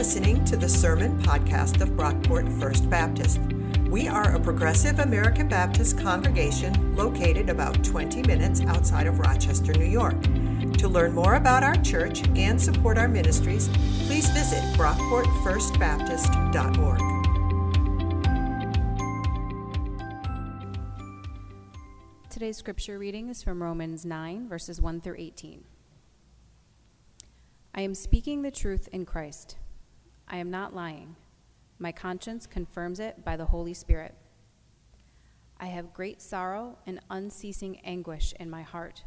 listening to the Sermon Podcast of Brockport First Baptist. We are a progressive American Baptist congregation located about 20 minutes outside of Rochester, New York. To learn more about our church and support our ministries, please visit brockportfirstbaptist.org. Today's scripture reading is from Romans 9, verses 1 through 18. I am speaking the truth in Christ. I am not lying. My conscience confirms it by the Holy Spirit. I have great sorrow and unceasing anguish in my heart.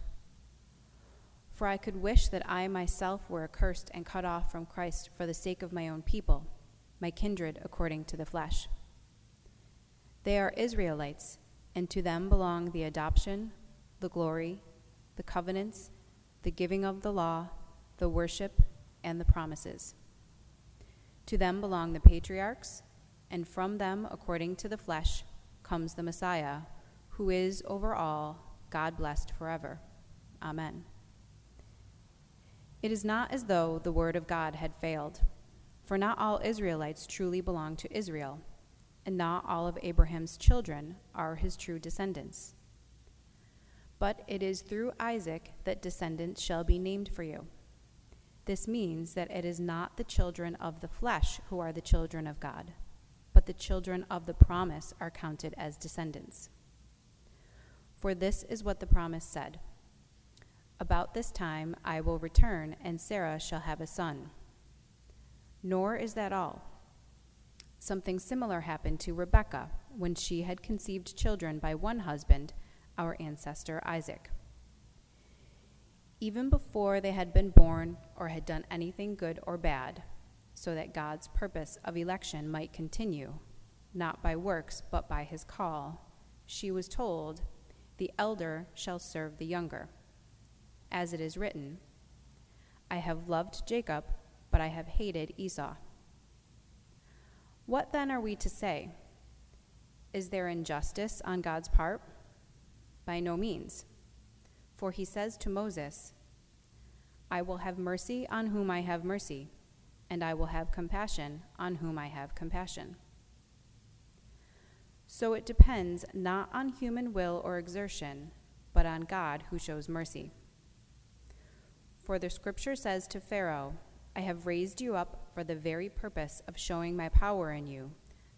For I could wish that I myself were accursed and cut off from Christ for the sake of my own people, my kindred according to the flesh. They are Israelites, and to them belong the adoption, the glory, the covenants, the giving of the law the worship, and the promises. To them belong the patriarchs, and from them, according to the flesh, comes the Messiah, who is over all, God blessed forever. Amen. It is not as though the word of God had failed, for not all Israelites truly belong to Israel, and not all of Abraham's children are his true descendants. But it is through Isaac that descendants shall be named for you. This means that it is not the children of the flesh who are the children of God, but the children of the promise are counted as descendants. For this is what the promise said About this time I will return, and Sarah shall have a son. Nor is that all. Something similar happened to Rebekah when she had conceived children by one husband, our ancestor Isaac even before they had been born or had done anything good or bad, so that God's purpose of election might continue, not by works, but by his call, she was told, The elder shall serve the younger. As it is written, I have loved Jacob, but I have hated Esau. What then are we to say? Is there injustice on God's part? By no means. For he says to Moses, I will have mercy on whom I have mercy, and I will have compassion on whom I have compassion. So it depends not on human will or exertion, but on God who shows mercy. For the scripture says to Pharaoh, I have raised you up for the very purpose of showing my power in you,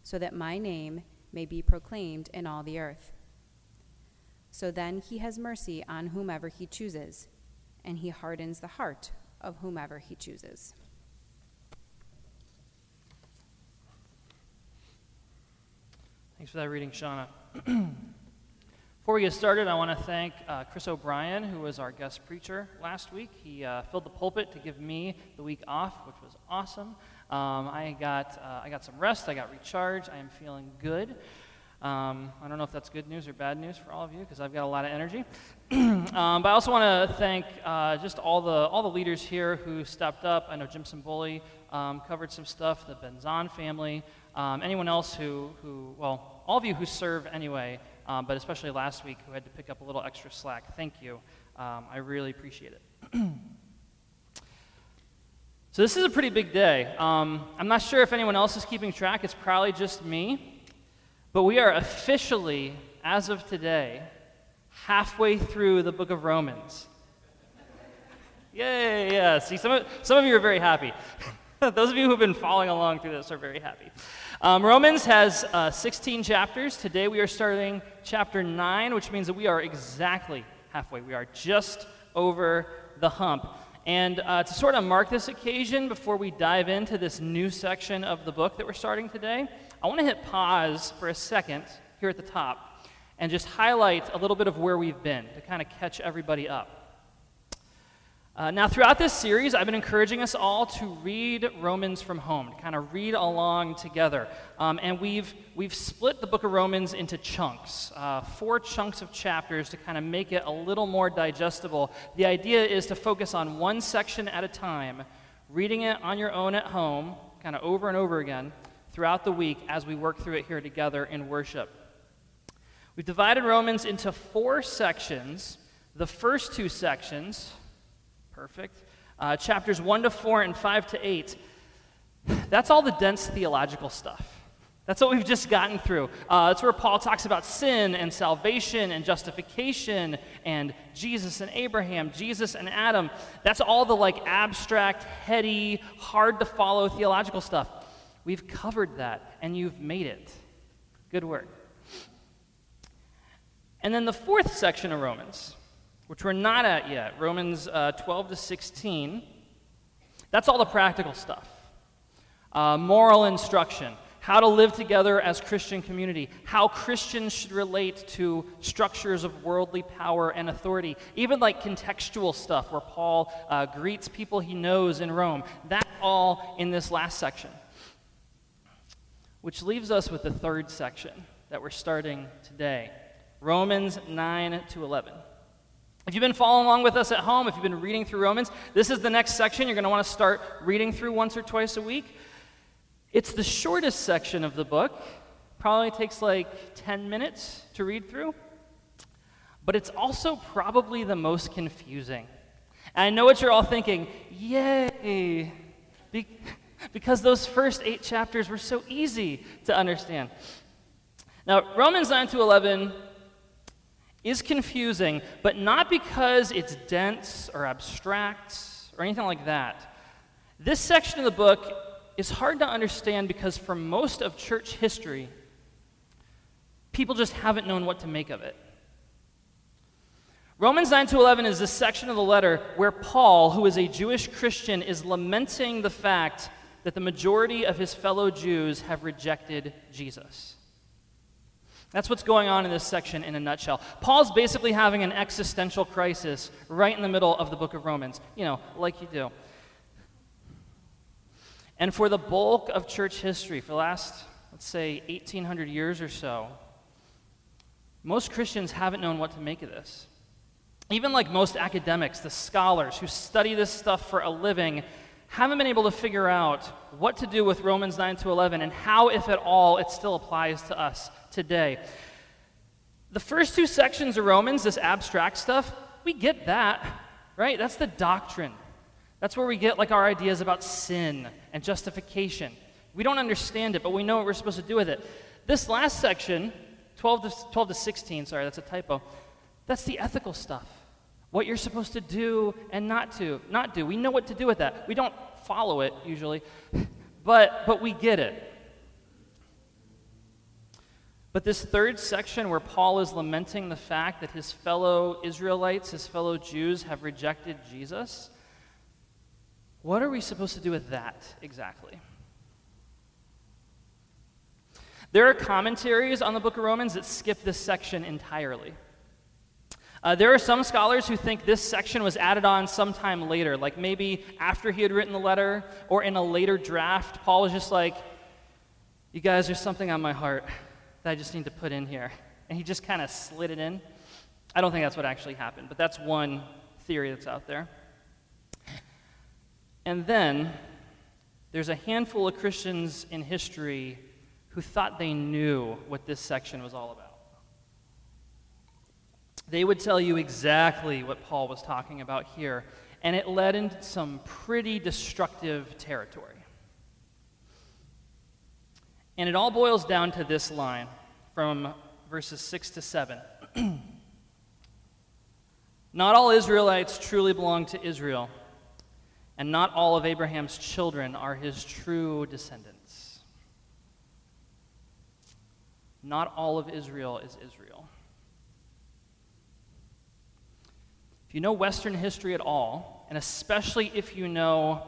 so that my name may be proclaimed in all the earth. So then he has mercy on whomever he chooses, and he hardens the heart of whomever he chooses. Thanks for that reading, Shauna. Before we get started, I want to thank uh, Chris O'Brien, who was our guest preacher last week. He uh, filled the pulpit to give me the week off, which was awesome. Um, I, got, uh, I got some rest, I got recharged, I am feeling good. Um, I don't know if that's good news or bad news for all of you because I've got a lot of energy. um, but I also want to thank uh, just all the, all the leaders here who stepped up. I know Jim Simboli um, covered some stuff, the Benzon family, um, anyone else who, who, well, all of you who serve anyway, um, but especially last week who had to pick up a little extra slack. Thank you. Um, I really appreciate it. so this is a pretty big day. I'm not sure if anyone else is keeping track. It's probably just me. But we are officially, as of today, halfway through the book of Romans. Yay, yeah. See, some of, some of you are very happy. Those of you who have been following along through this are very happy. Um, Romans has uh, 16 chapters. Today we are starting chapter 9, which means that we are exactly halfway. We are just over the hump. And uh, to sort of mark this occasion before we dive into this new section of the book that we're starting today, I want to hit pause for a second here at the top and just highlight a little bit of where we've been to kind of catch everybody up. Uh, now, throughout this series, I've been encouraging us all to read Romans from home, to kind of read along together. Um, and we've, we've split the book of Romans into chunks, uh, four chunks of chapters to kind of make it a little more digestible. The idea is to focus on one section at a time, reading it on your own at home, kind of over and over again, throughout the week as we work through it here together in worship. We've divided Romans into four sections. The first two sections, perfect, uh, chapters 1 to 4 and 5 to 8, that's all the dense theological stuff. That's what we've just gotten through. Uh, that's where Paul talks about sin and salvation and justification and Jesus and Abraham, Jesus and Adam. That's all the like abstract, heady, hard to follow theological stuff. We've covered that, and you've made it. Good work. And then the fourth section of Romans, which we're not at yet, Romans uh, 12 to 16, that's all the practical stuff. Uh, moral instruction, how to live together as Christian community, how Christians should relate to structures of worldly power and authority, even like contextual stuff where Paul uh, greets people he knows in Rome. That's all in this last section. Which leaves us with the third section that we're starting today Romans 9 to 11. If you've been following along with us at home, if you've been reading through Romans, this is the next section you're going to want to start reading through once or twice a week. It's the shortest section of the book, probably takes like 10 minutes to read through, but it's also probably the most confusing. And I know what you're all thinking yay! Be- because those first eight chapters were so easy to understand. Now, Romans 9 to 11 is confusing, but not because it's dense or abstract or anything like that. This section of the book is hard to understand because for most of church history, people just haven't known what to make of it. Romans 9 to 11 is this section of the letter where Paul, who is a Jewish Christian, is lamenting the fact that the majority of his fellow Jews have rejected Jesus. That's what's going on in this section in a nutshell. Paul's basically having an existential crisis right in the middle of the book of Romans, you know, like you do. And for the bulk of church history, for the last, let's say, 1800 years or so, most Christians haven't known what to make of this. Even like most academics, the scholars who study this stuff for a living, haven't been able to figure out what to do with Romans 9 to 11 and how, if at all, it still applies to us today. The first two sections of Romans, this abstract stuff, we get that, right? That's the doctrine. That's where we get like our ideas about sin and justification. We don't understand it, but we know what we're supposed to do with it. This last section, 12 to, 12 to 16, sorry, that's a typo, that's the ethical stuff what you're supposed to do and not to not do. We know what to do with that. We don't follow it usually, but but we get it. But this third section where Paul is lamenting the fact that his fellow Israelites, his fellow Jews have rejected Jesus, what are we supposed to do with that exactly? There are commentaries on the book of Romans that skip this section entirely. Uh, there are some scholars who think this section was added on sometime later, like maybe after he had written the letter or in a later draft. Paul was just like, You guys, there's something on my heart that I just need to put in here. And he just kind of slid it in. I don't think that's what actually happened, but that's one theory that's out there. And then there's a handful of Christians in history who thought they knew what this section was all about they would tell you exactly what Paul was talking about here, and it led into some pretty destructive territory. And it all boils down to this line from verses 6 to 7. not all Israelites truly belong to Israel, and not all of Abraham's children are his true descendants. Not all of Israel is Israel. You know Western history at all, and especially if you know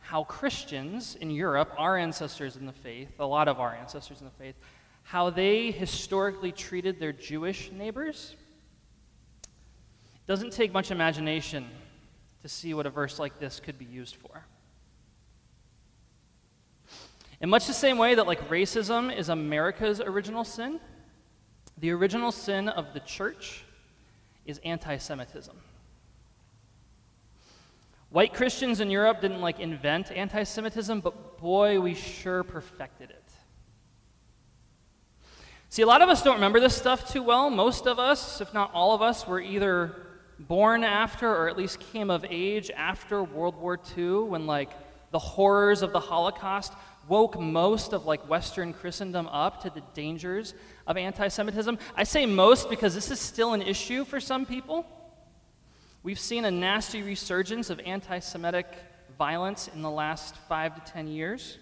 how Christians in Europe, our ancestors in the faith, a lot of our ancestors in the faith, how they historically treated their Jewish neighbors, it doesn't take much imagination to see what a verse like this could be used for. In much the same way that, like, racism is America's original sin, the original sin of the church is anti Semitism. White Christians in Europe didn't like invent anti Semitism, but boy, we sure perfected it. See, a lot of us don't remember this stuff too well. Most of us, if not all of us, were either born after or at least came of age after World War II when, like, the horrors of the Holocaust woke most of like Western Christendom up to the dangers of anti Semitism. I say most because this is still an issue for some people. We've seen a nasty resurgence of anti Semitic violence in the last five to ten years.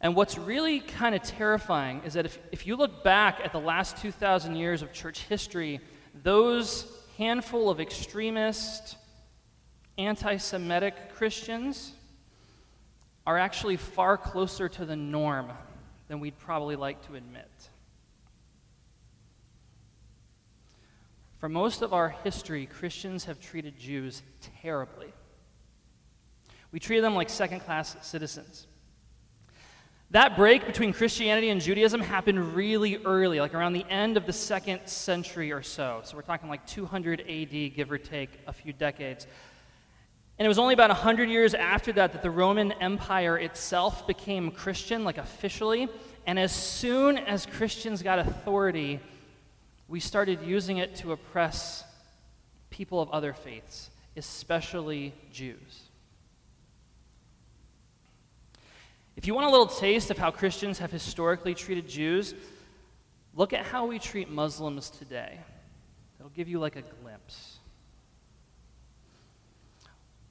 And what's really kind of terrifying is that if, if you look back at the last 2,000 years of church history, those handful of extremist, anti Semitic Christians are actually far closer to the norm than we'd probably like to admit. For most of our history, Christians have treated Jews terribly. We treated them like second class citizens. That break between Christianity and Judaism happened really early, like around the end of the second century or so. So we're talking like 200 AD, give or take a few decades. And it was only about 100 years after that that the Roman Empire itself became Christian, like officially. And as soon as Christians got authority, we started using it to oppress people of other faiths, especially Jews. If you want a little taste of how Christians have historically treated Jews, look at how we treat Muslims today. It'll give you like a glimpse.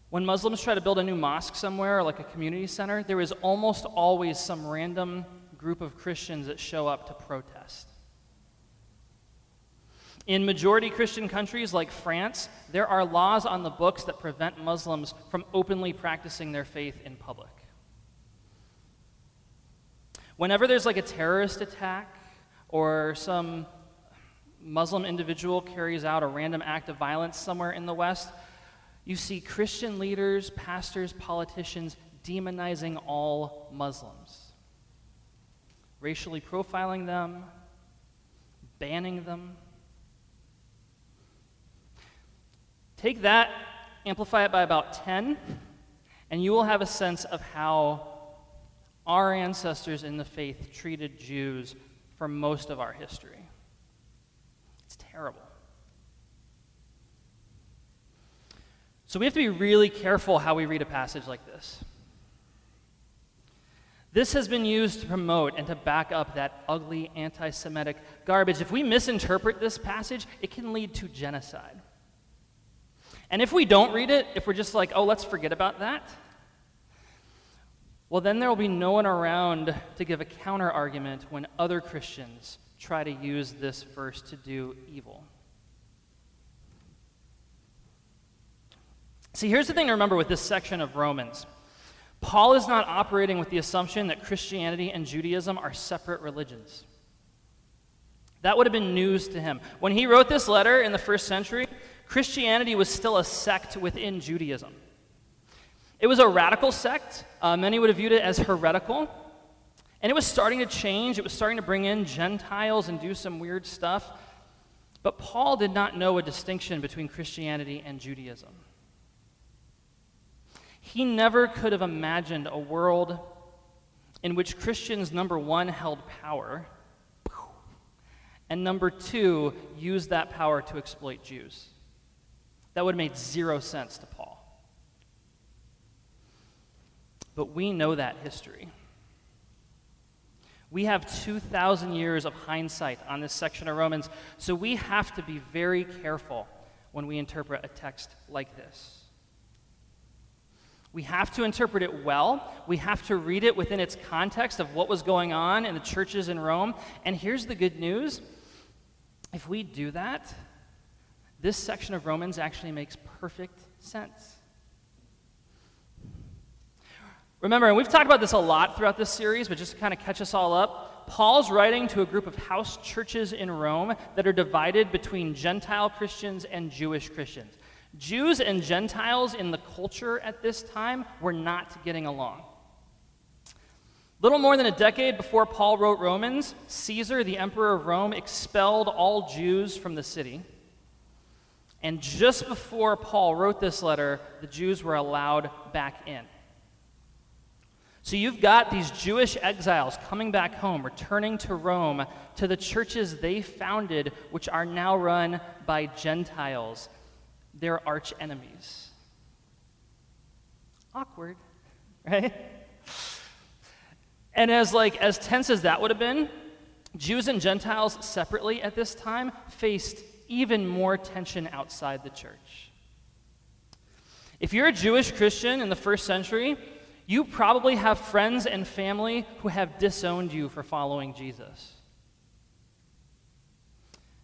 When Muslims try to build a new mosque somewhere or like a community center, there is almost always some random group of Christians that show up to protest. In majority Christian countries like France, there are laws on the books that prevent Muslims from openly practicing their faith in public. Whenever there's like a terrorist attack or some Muslim individual carries out a random act of violence somewhere in the West, you see Christian leaders, pastors, politicians demonizing all Muslims, racially profiling them, banning them. Take that, amplify it by about 10, and you will have a sense of how our ancestors in the faith treated Jews for most of our history. It's terrible. So we have to be really careful how we read a passage like this. This has been used to promote and to back up that ugly anti Semitic garbage. If we misinterpret this passage, it can lead to genocide. And if we don't read it, if we're just like, oh, let's forget about that, well, then there will be no one around to give a counter argument when other Christians try to use this verse to do evil. See, here's the thing to remember with this section of Romans Paul is not operating with the assumption that Christianity and Judaism are separate religions. That would have been news to him. When he wrote this letter in the first century, Christianity was still a sect within Judaism. It was a radical sect. Uh, many would have viewed it as heretical. And it was starting to change. It was starting to bring in Gentiles and do some weird stuff. But Paul did not know a distinction between Christianity and Judaism. He never could have imagined a world in which Christians, number one, held power, and number two, used that power to exploit Jews. That would have made zero sense to Paul. But we know that history. We have 2,000 years of hindsight on this section of Romans, so we have to be very careful when we interpret a text like this. We have to interpret it well. We have to read it within its context of what was going on in the churches in Rome. And here's the good news if we do that, this section of Romans actually makes perfect sense. Remember, and we've talked about this a lot throughout this series, but just to kind of catch us all up, Paul's writing to a group of house churches in Rome that are divided between Gentile Christians and Jewish Christians. Jews and Gentiles in the culture at this time were not getting along. Little more than a decade before Paul wrote Romans, Caesar, the emperor of Rome, expelled all Jews from the city. And just before Paul wrote this letter, the Jews were allowed back in. So you've got these Jewish exiles coming back home, returning to Rome, to the churches they founded, which are now run by Gentiles their arch enemies. Awkward, right? And as like as tense as that would have been, Jews and Gentiles separately at this time faced even more tension outside the church. If you're a Jewish Christian in the first century, you probably have friends and family who have disowned you for following Jesus.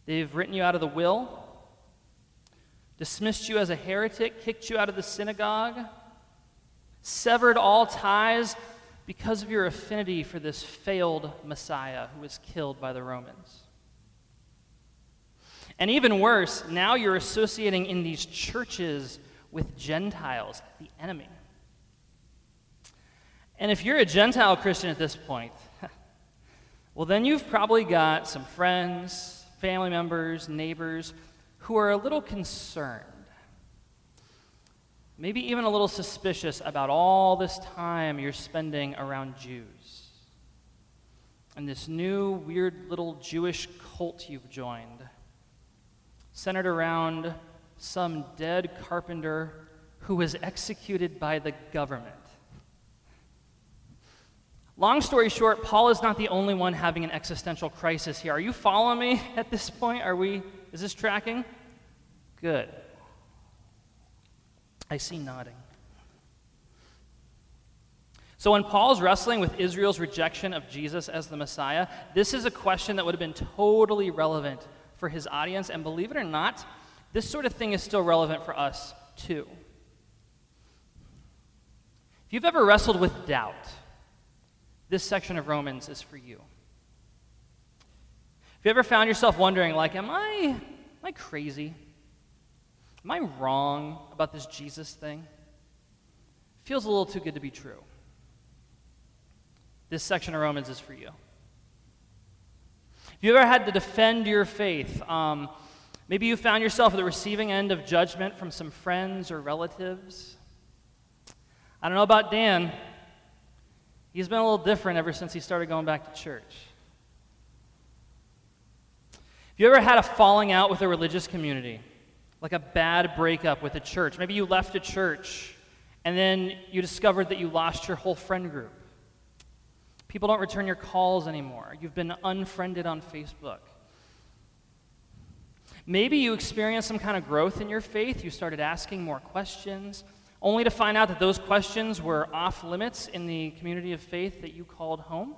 They've written you out of the will, dismissed you as a heretic, kicked you out of the synagogue, severed all ties because of your affinity for this failed Messiah who was killed by the Romans. And even worse, now you're associating in these churches with Gentiles, the enemy. And if you're a Gentile Christian at this point, well, then you've probably got some friends, family members, neighbors who are a little concerned, maybe even a little suspicious about all this time you're spending around Jews and this new weird little Jewish cult you've joined, centered around some dead carpenter who was executed by the government. Long story short, Paul is not the only one having an existential crisis here. Are you following me at this point? Are we is this tracking? Good. I see nodding. So, when Paul's wrestling with Israel's rejection of Jesus as the Messiah, this is a question that would have been totally relevant for his audience. And believe it or not, this sort of thing is still relevant for us, too. If you've ever wrestled with doubt, this section of Romans is for you. If you ever found yourself wondering, like, am I, am I crazy? Am I wrong about this Jesus thing? Feels a little too good to be true. This section of Romans is for you. If you ever had to defend your faith, um, maybe you found yourself at the receiving end of judgment from some friends or relatives. I don't know about Dan. He's been a little different ever since he started going back to church. Have you ever had a falling out with a religious community? Like a bad breakup with a church? Maybe you left a church and then you discovered that you lost your whole friend group. People don't return your calls anymore. You've been unfriended on Facebook. Maybe you experienced some kind of growth in your faith. You started asking more questions only to find out that those questions were off limits in the community of faith that you called home?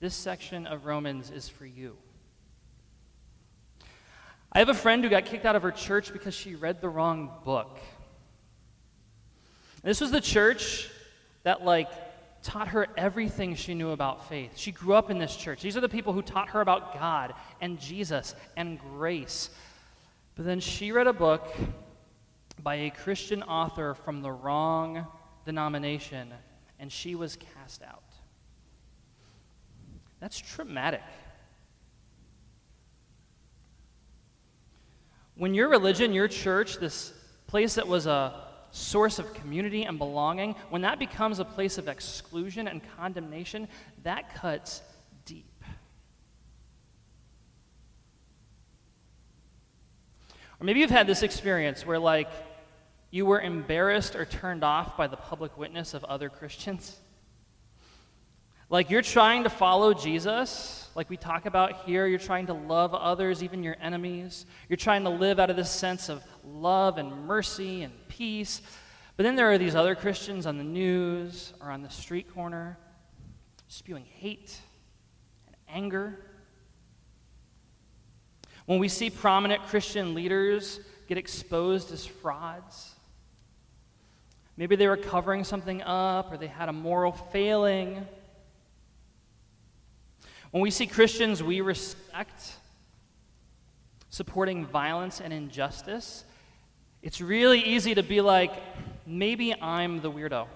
This section of Romans is for you. I have a friend who got kicked out of her church because she read the wrong book. This was the church that, like, taught her everything she knew about faith. She grew up in this church. These are the people who taught her about God and Jesus and grace. But then she read a book by a Christian author from the wrong denomination, and she was cast out. That's traumatic. When your religion, your church, this place that was a source of community and belonging, when that becomes a place of exclusion and condemnation, that cuts deep. Or maybe you've had this experience where, like, you were embarrassed or turned off by the public witness of other Christians? Like you're trying to follow Jesus, like we talk about here, you're trying to love others, even your enemies. You're trying to live out of this sense of love and mercy and peace. But then there are these other Christians on the news or on the street corner spewing hate and anger. When we see prominent Christian leaders get exposed as frauds, Maybe they were covering something up or they had a moral failing. When we see Christians we respect supporting violence and injustice, it's really easy to be like, maybe I'm the weirdo.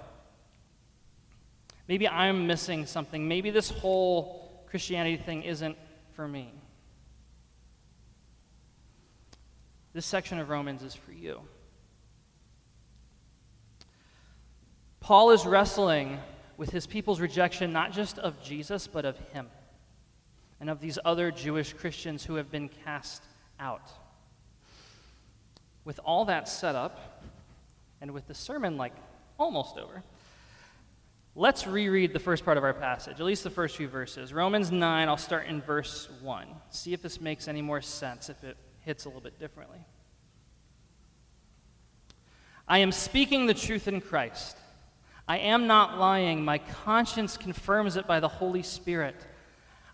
Maybe I'm missing something. Maybe this whole Christianity thing isn't for me. This section of Romans is for you. Paul is wrestling with his people's rejection not just of Jesus, but of him and of these other Jewish Christians who have been cast out. With all that set up, and with the sermon like almost over, Let's reread the first part of our passage, at least the first few verses. Romans 9, I'll start in verse 1. See if this makes any more sense, if it hits a little bit differently. I am speaking the truth in Christ. I am not lying. My conscience confirms it by the Holy Spirit.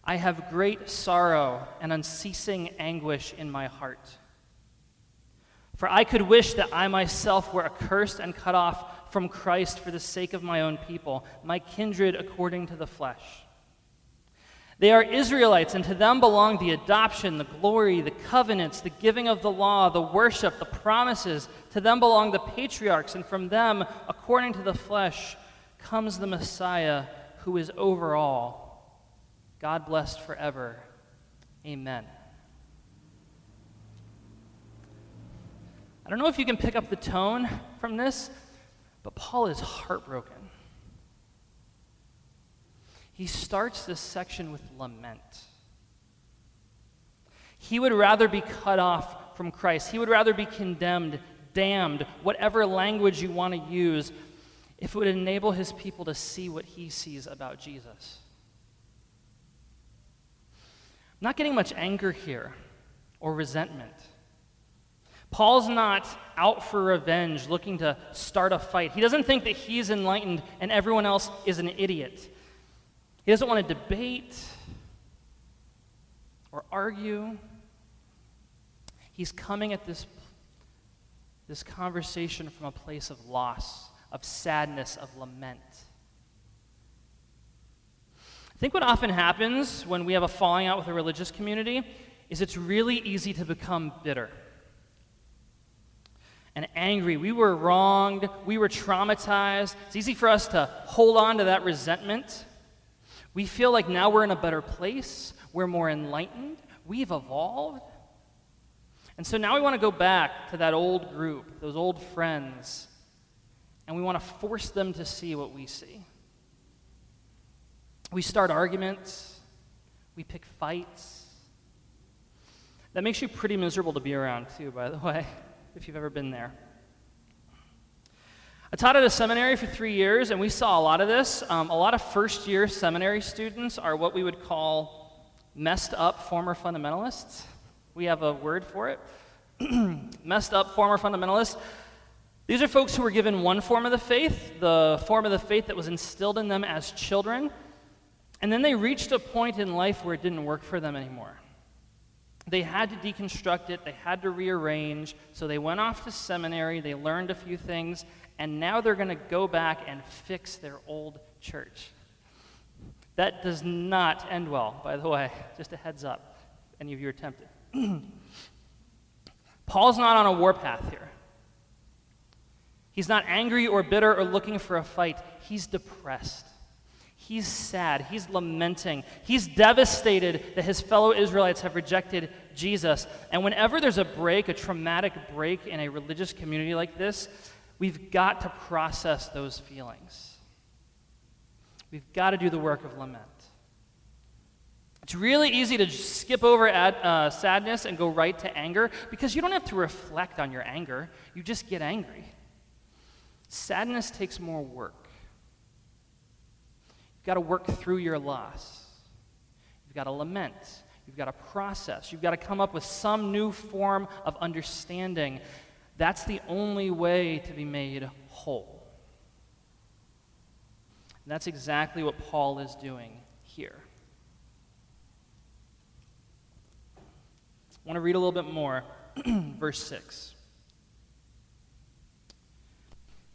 I have great sorrow and unceasing anguish in my heart. For I could wish that I myself were accursed and cut off from Christ for the sake of my own people, my kindred according to the flesh. They are Israelites, and to them belong the adoption, the glory, the covenants, the giving of the law, the worship, the promises. To them belong the patriarchs, and from them, according to the flesh, comes the Messiah who is over all. God blessed forever. Amen. I don't know if you can pick up the tone from this, but Paul is heartbroken. He starts this section with lament. He would rather be cut off from Christ. He would rather be condemned, damned, whatever language you want to use, if it would enable his people to see what he sees about Jesus. Not getting much anger here or resentment. Paul's not out for revenge, looking to start a fight. He doesn't think that he's enlightened and everyone else is an idiot. He doesn't want to debate or argue. He's coming at this, this conversation from a place of loss, of sadness, of lament. I think what often happens when we have a falling out with a religious community is it's really easy to become bitter and angry. We were wronged. We were traumatized. It's easy for us to hold on to that resentment. We feel like now we're in a better place. We're more enlightened. We've evolved. And so now we want to go back to that old group, those old friends, and we want to force them to see what we see. We start arguments, we pick fights. That makes you pretty miserable to be around, too, by the way if you've ever been there. I taught at a seminary for three years, and we saw a lot of this. Um, a lot of first year seminary students are what we would call messed up former fundamentalists. We have a word for it messed up former fundamentalists. These are folks who were given one form of the faith, the form of the faith that was instilled in them as children, and then they reached a point in life where it didn't work for them anymore. They had to deconstruct it, they had to rearrange. So they went off to seminary, they learned a few things, and now they're going to go back and fix their old church. That does not end well, by the way. Just a heads up. Any of you are tempted. Paul's not on a warpath here. He's not angry or bitter or looking for a fight. He's depressed. He's sad. He's lamenting. He's devastated that his fellow Israelites have rejected Jesus. And whenever there's a break, a traumatic break in a religious community like this, we've got to process those feelings. We've got to do the work of lament. It's really easy to skip over uh, sadness and go right to anger because you don't have to reflect on your anger, you just get angry. Sadness takes more work got to work through your loss. You've got to lament. You've got to process. You've got to come up with some new form of understanding. That's the only way to be made whole. And that's exactly what Paul is doing here. I want to read a little bit more. Verse 6.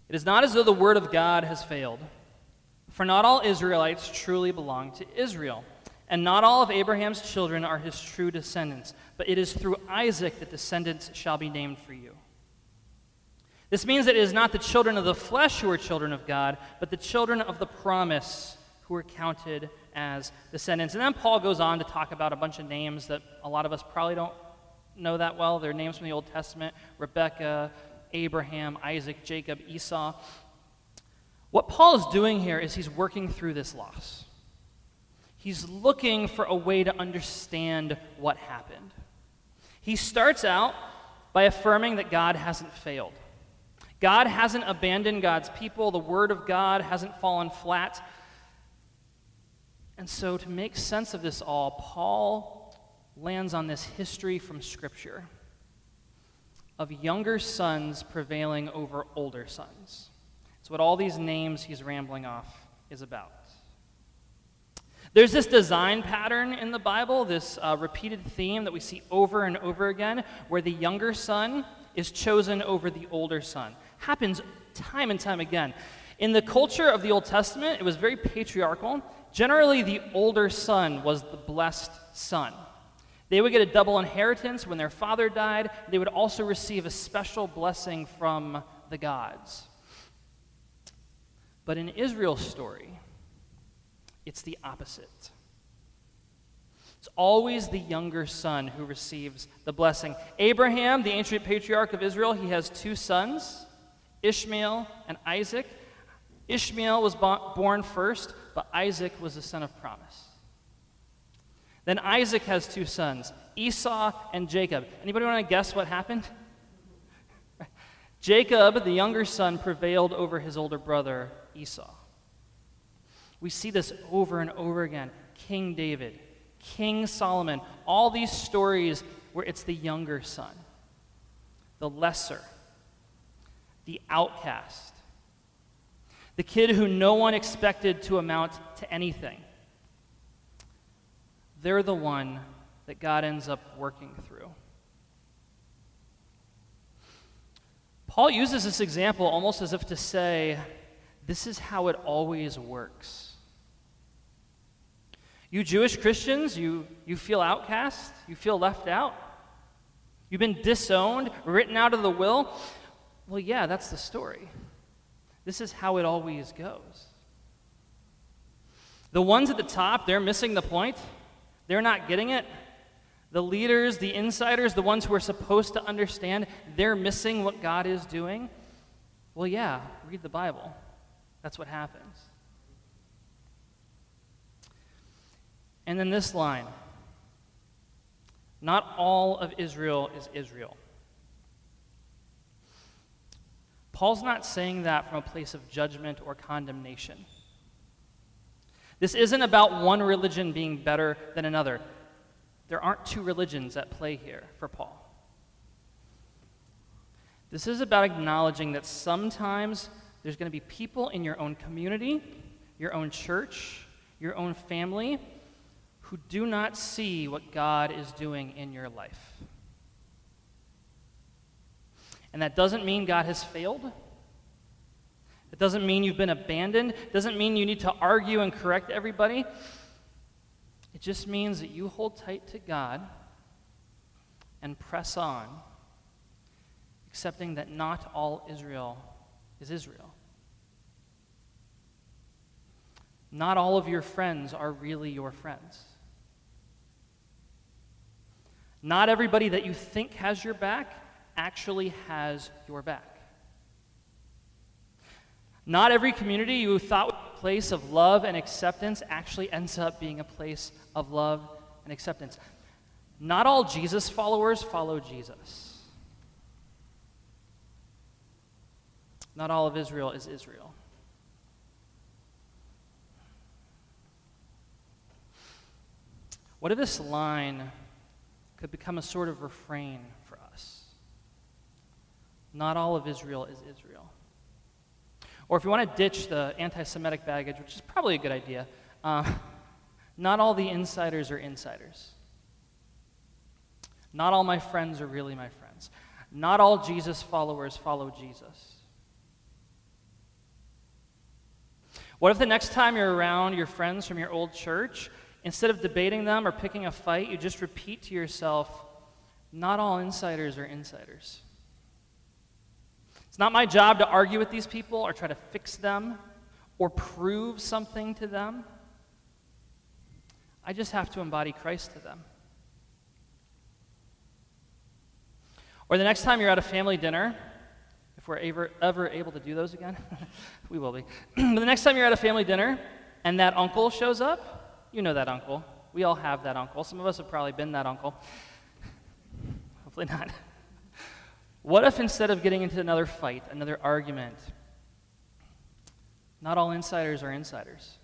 It is not as though the word of God has failed. For not all Israelites truly belong to Israel, and not all of Abraham's children are his true descendants, but it is through Isaac that descendants shall be named for you. This means that it is not the children of the flesh who are children of God, but the children of the promise who are counted as descendants. And then Paul goes on to talk about a bunch of names that a lot of us probably don't know that well. They're names from the Old Testament Rebecca, Abraham, Isaac, Jacob, Esau. What Paul is doing here is he's working through this loss. He's looking for a way to understand what happened. He starts out by affirming that God hasn't failed. God hasn't abandoned God's people, the Word of God hasn't fallen flat. And so, to make sense of this all, Paul lands on this history from Scripture of younger sons prevailing over older sons. It's what all these names he's rambling off is about. There's this design pattern in the Bible, this uh, repeated theme that we see over and over again, where the younger son is chosen over the older son. Happens time and time again. In the culture of the Old Testament, it was very patriarchal. Generally, the older son was the blessed son. They would get a double inheritance when their father died. They would also receive a special blessing from the gods. But in Israel's story, it's the opposite. It's always the younger son who receives the blessing. Abraham, the ancient patriarch of Israel, he has two sons, Ishmael and Isaac. Ishmael was born first, but Isaac was the son of promise. Then Isaac has two sons, Esau and Jacob. Anybody want to guess what happened? Jacob, the younger son, prevailed over his older brother, Esau. We see this over and over again. King David, King Solomon, all these stories where it's the younger son, the lesser, the outcast, the kid who no one expected to amount to anything. They're the one that God ends up working through. Paul uses this example almost as if to say, this is how it always works. You Jewish Christians, you, you feel outcast, you feel left out, you've been disowned, written out of the will. Well, yeah, that's the story. This is how it always goes. The ones at the top, they're missing the point. They're not getting it. The leaders, the insiders, the ones who are supposed to understand, they're missing what God is doing. Well, yeah, read the Bible. That's what happens. And then this line Not all of Israel is Israel. Paul's not saying that from a place of judgment or condemnation. This isn't about one religion being better than another. There aren't two religions at play here for Paul. This is about acknowledging that sometimes there's going to be people in your own community, your own church, your own family who do not see what God is doing in your life. And that doesn't mean God has failed. It doesn't mean you've been abandoned. It doesn't mean you need to argue and correct everybody. It just means that you hold tight to God and press on, accepting that not all Israel is Israel. Not all of your friends are really your friends. Not everybody that you think has your back actually has your back. Not every community you thought was a place of love and acceptance actually ends up being a place of love and acceptance. Not all Jesus followers follow Jesus. Not all of Israel is Israel. What if this line could become a sort of refrain for us. Not all of Israel is Israel. Or if you want to ditch the anti Semitic baggage, which is probably a good idea, uh, not all the insiders are insiders. Not all my friends are really my friends. Not all Jesus followers follow Jesus. What if the next time you're around your friends from your old church Instead of debating them or picking a fight, you just repeat to yourself, not all insiders are insiders. It's not my job to argue with these people or try to fix them or prove something to them. I just have to embody Christ to them. Or the next time you're at a family dinner, if we're ever, ever able to do those again, we will be. but the next time you're at a family dinner and that uncle shows up, you know that uncle. We all have that uncle. Some of us have probably been that uncle. Hopefully not. What if instead of getting into another fight, another argument, not all insiders are insiders?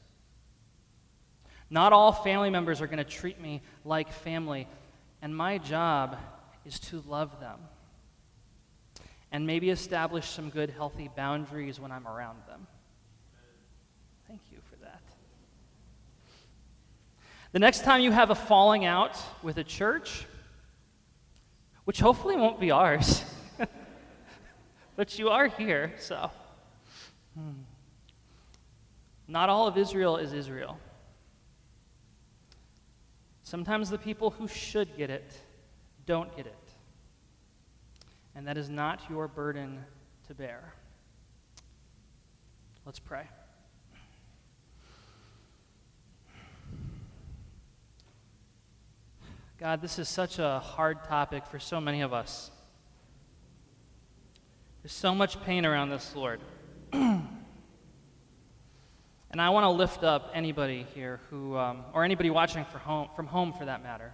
Not all family members are going to treat me like family, and my job is to love them and maybe establish some good, healthy boundaries when I'm around them. Thank you for that. The next time you have a falling out with a church, which hopefully won't be ours, but you are here, so. Hmm. Not all of Israel is Israel. Sometimes the people who should get it don't get it. And that is not your burden to bear. Let's pray. God, this is such a hard topic for so many of us. There's so much pain around this, Lord. and I want to lift up anybody here who, um, or anybody watching home, from home for that matter,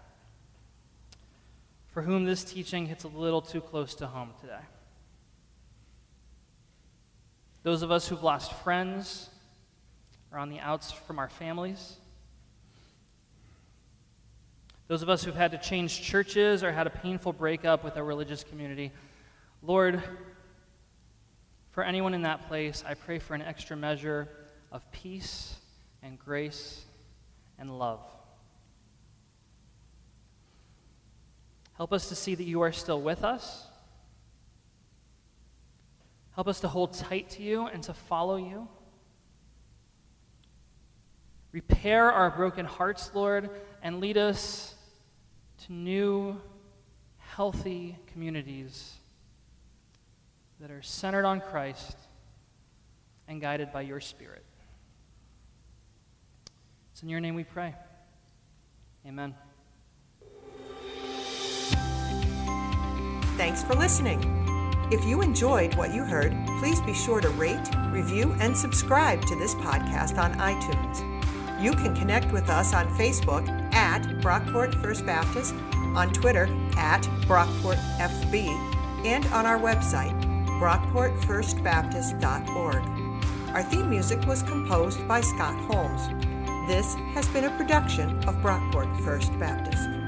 for whom this teaching hits a little too close to home today. Those of us who've lost friends or on the outs from our families. Those of us who've had to change churches or had a painful breakup with our religious community. Lord, for anyone in that place, I pray for an extra measure of peace and grace and love. Help us to see that you are still with us. Help us to hold tight to you and to follow you. Repair our broken hearts, Lord, and lead us to new, healthy communities that are centered on Christ and guided by your Spirit. It's in your name we pray. Amen. Thanks for listening. If you enjoyed what you heard, please be sure to rate, review, and subscribe to this podcast on iTunes. You can connect with us on Facebook at Brockport First Baptist, on Twitter at BrockportFB, and on our website, brockportfirstbaptist.org. Our theme music was composed by Scott Holmes. This has been a production of Brockport First Baptist.